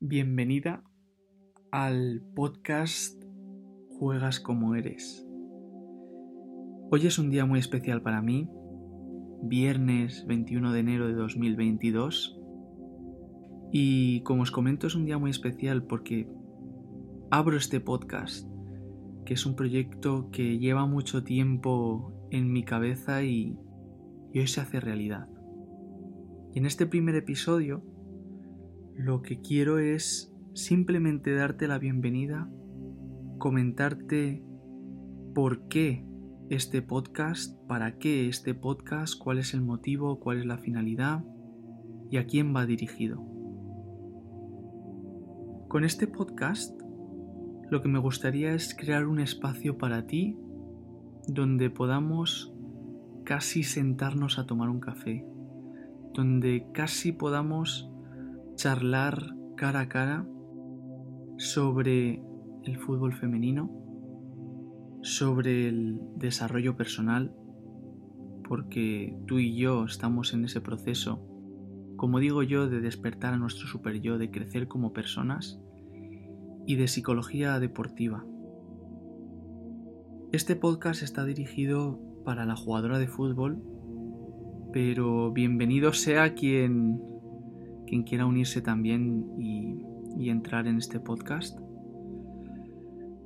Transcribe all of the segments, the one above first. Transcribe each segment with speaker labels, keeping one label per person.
Speaker 1: Bienvenida al podcast Juegas como eres. Hoy es un día muy especial para mí, viernes 21 de enero de 2022. Y como os comento es un día muy especial porque abro este podcast, que es un proyecto que lleva mucho tiempo en mi cabeza y, y hoy se hace realidad. Y en este primer episodio lo que quiero es simplemente darte la bienvenida, comentarte por qué este podcast, para qué este podcast, cuál es el motivo, cuál es la finalidad y a quién va dirigido. Con este podcast lo que me gustaría es crear un espacio para ti donde podamos casi sentarnos a tomar un café, donde casi podamos charlar cara a cara sobre el fútbol femenino, sobre el desarrollo personal, porque tú y yo estamos en ese proceso, como digo yo, de despertar a nuestro super yo, de crecer como personas y de psicología deportiva. Este podcast está dirigido para la jugadora de fútbol, pero bienvenido sea quien quien quiera unirse también y, entrar en este podcast,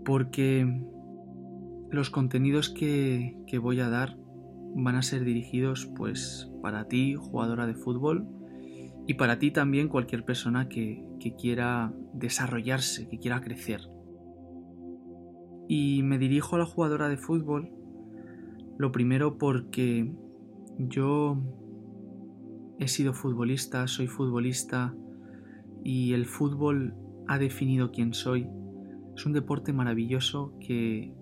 Speaker 1: porque los contenidos que, voy a dar van a ser dirigidos pues para ti, jugadora de fútbol, y para ti también cualquier persona que, que quiera desarrollarse, que quiera crecer. Y me dirijo a la jugadora de fútbol, lo primero porque yo he sido futbolista, soy futbolista y el fútbol ha definido quién soy. Es un deporte maravilloso que,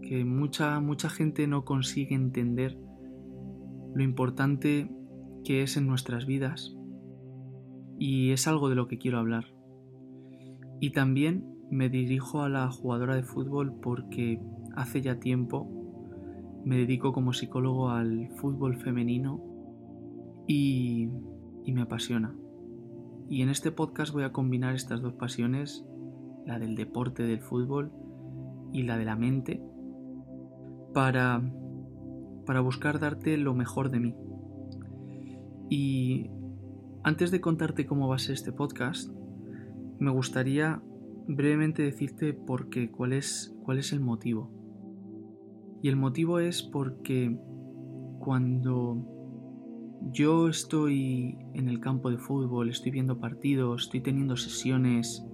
Speaker 1: que mucha, mucha gente no consigue entender lo importante que es en nuestras vidas y es algo de lo que quiero hablar. Y también me dirijo a la jugadora de fútbol porque hace ya tiempo me dedico como psicólogo al fútbol femenino y, me apasiona. Y en este podcast voy a combinar estas dos pasiones, la del deporte del fútbol y la de la mente, para, para buscar darte lo mejor de mí. Y antes de contarte cómo va a ser este podcast, me gustaría brevemente decirte por qué, cuál es, cuál es el motivo. Y el motivo es porque cuando yo estoy en el campo de fútbol, estoy viendo partidos, estoy teniendo sesiones,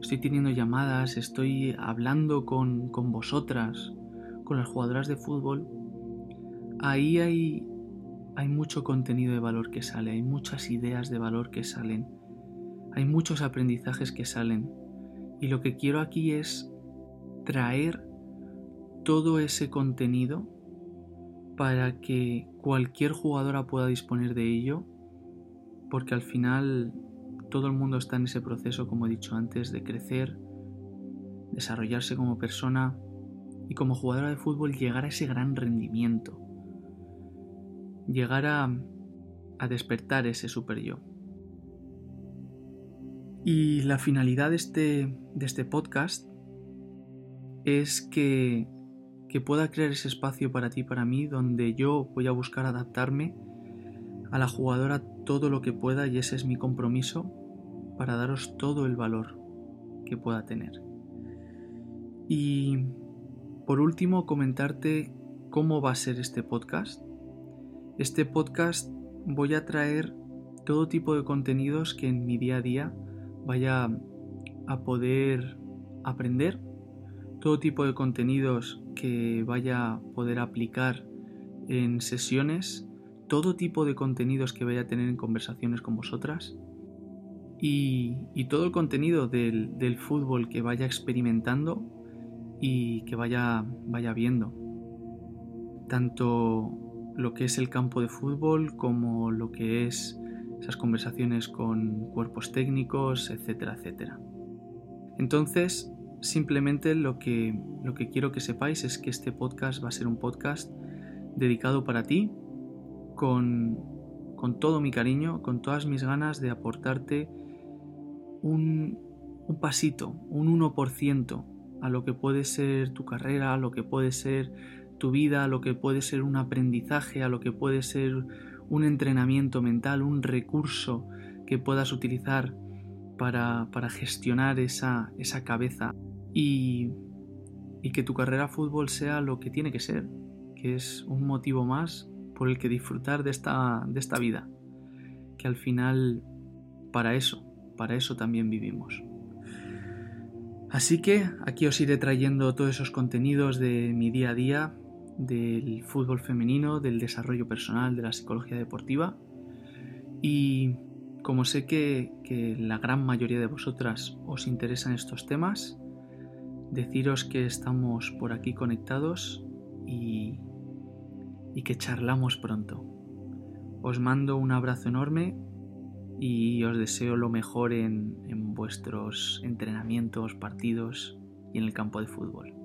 Speaker 1: estoy teniendo llamadas, estoy hablando con, con vosotras, con las jugadoras de fútbol. Ahí hay, hay mucho contenido de valor que sale, hay muchas ideas de valor que salen, hay muchos aprendizajes que salen. Y lo que quiero aquí es traer todo ese contenido para que cualquier jugadora pueda disponer de ello, porque al final todo el mundo está en ese proceso, como he dicho antes, de crecer, desarrollarse como persona y como jugadora de fútbol llegar a ese gran rendimiento, llegar a, despertar ese super yo. Y la finalidad de este, de este podcast es que que pueda crear ese espacio para ti para mí donde yo voy a buscar adaptarme a la jugadora todo lo que pueda y ese es mi compromiso para daros todo el valor que pueda tener. Y por último comentarte cómo va a ser este podcast. Este podcast voy a traer todo tipo de contenidos que en mi día a día vaya a poder aprender todo tipo de contenidos que vaya a poder aplicar en sesiones, todo tipo de contenidos que vaya a tener en conversaciones con vosotras y, todo el contenido del, del, fútbol que vaya experimentando y que vaya, vaya viendo. Tanto lo que es el campo de fútbol como lo que es esas conversaciones con cuerpos técnicos, etcétera, etcétera. Entonces, Simplemente lo que, lo que quiero que sepáis es que este podcast va a ser un podcast dedicado para ti, con, con todo mi cariño, con todas mis ganas de aportarte un, un pasito, un 1% a lo que puede ser tu carrera, a lo que puede ser tu vida, a lo que puede ser un aprendizaje, a lo que puede ser un entrenamiento mental, un recurso que puedas utilizar para, para gestionar esa, esa cabeza y, que tu carrera fútbol sea lo que tiene que ser, que es un motivo más por el que disfrutar de esta, de esta vida, que al final para eso, para eso también vivimos. Así que aquí os iré trayendo todos esos contenidos de mi día a día, del fútbol femenino, del desarrollo personal, de la psicología deportiva. Y como sé que, la gran mayoría de vosotras os interesan estos temas, deciros que estamos por aquí conectados y, y que charlamos pronto. Os mando un abrazo enorme y os deseo lo mejor en, en vuestros entrenamientos, partidos y en el campo de fútbol.